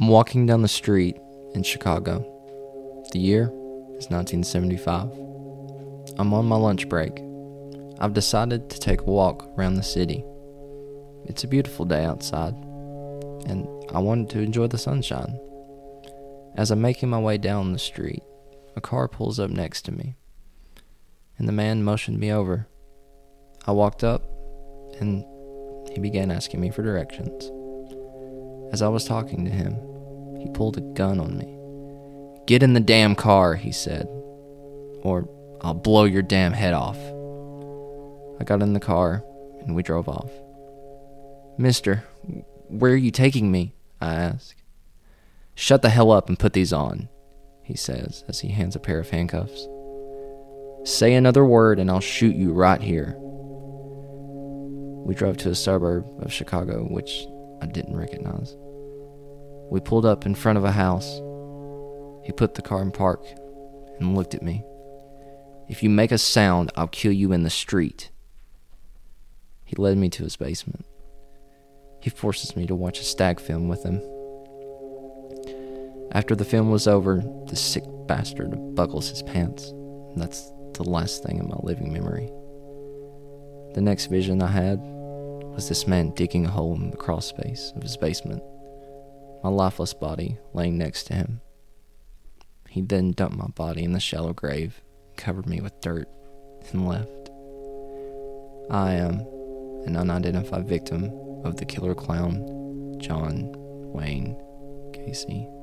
I'm walking down the street in Chicago. The year is 1975. I'm on my lunch break. I've decided to take a walk around the city. It's a beautiful day outside, and I wanted to enjoy the sunshine. As I'm making my way down the street, a car pulls up next to me, and the man motioned me over. I walked up, and he began asking me for directions. As I was talking to him, he pulled a gun on me. Get in the damn car, he said, or I'll blow your damn head off. I got in the car and we drove off. Mister, where are you taking me? I ask. Shut the hell up and put these on, he says as he hands a pair of handcuffs. Say another word and I'll shoot you right here. We drove to a suburb of Chicago, which I didn't recognize. We pulled up in front of a house. He put the car in park and looked at me. If you make a sound, I'll kill you in the street. He led me to his basement. He forces me to watch a stag film with him. After the film was over, the sick bastard buckles his pants. That's the last thing in my living memory. The next vision I had was this man digging a hole in the crawl space of his basement, my lifeless body laying next to him. He then dumped my body in the shallow grave, covered me with dirt, and left. I am an unidentified victim of the killer clown, John Wayne Gacy.